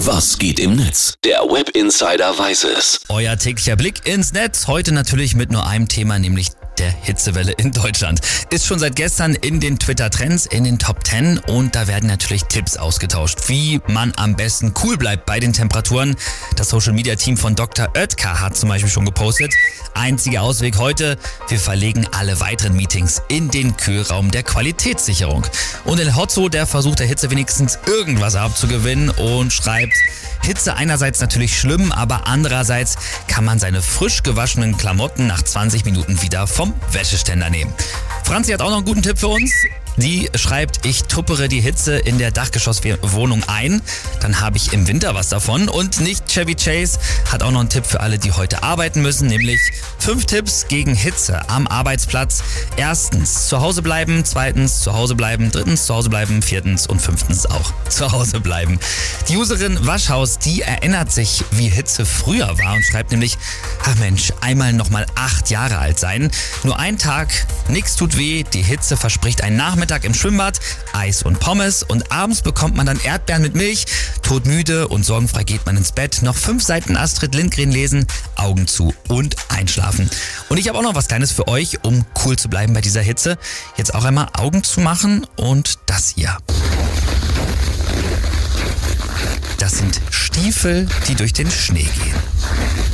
Was geht im Netz? Der Web Insider weiß es. Euer täglicher Blick ins Netz. Heute natürlich mit nur einem Thema, nämlich der Hitzewelle in Deutschland. Ist schon seit gestern in den Twitter-Trends, in den Top 10 und da werden natürlich Tipps ausgetauscht, wie man am besten cool bleibt bei den Temperaturen. Das Social-Media-Team von Dr. Oetker hat zum Beispiel schon gepostet. Einziger Ausweg heute, wir verlegen alle weiteren Meetings in den Kühlraum der Qualitätssicherung. Und El Hotzo, der versucht der Hitze wenigstens irgendwas abzugewinnen und schreibt, Hitze einerseits natürlich schlimm, aber andererseits kann man seine frisch gewaschenen Klamotten nach 20 Minuten wieder vom Wäscheständer nehmen. Franzi hat auch noch einen guten Tipp für uns. Die schreibt, ich tuppere die Hitze in der Dachgeschosswohnung ein. Dann habe ich im Winter was davon. Und nicht Chevy Chase hat auch noch einen Tipp für alle, die heute arbeiten müssen, nämlich fünf Tipps gegen Hitze am Arbeitsplatz. Erstens, zu Hause bleiben. Zweitens, zu Hause bleiben. Drittens, zu Hause bleiben. Viertens und fünftens auch zu Hause bleiben. Die Userin Waschhaus, die erinnert sich, wie Hitze früher war und schreibt nämlich, ach Mensch, einmal nochmal acht Jahre alt sein. Nur ein Tag, nichts tut weh, die Hitze verspricht ein Nachmittag Nachmittag im Schwimmbad Eis und Pommes und abends bekommt man dann Erdbeeren mit Milch. Todmüde und sorgenfrei geht man ins Bett, noch fünf Seiten Astrid Lindgren lesen, Augen zu und einschlafen. Und ich habe auch noch was Kleines für euch, um cool zu bleiben bei dieser Hitze. Jetzt auch einmal Augen zu machen und das hier. Das sind Stiefel, die durch den Schnee gehen.